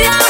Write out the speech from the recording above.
Yeah.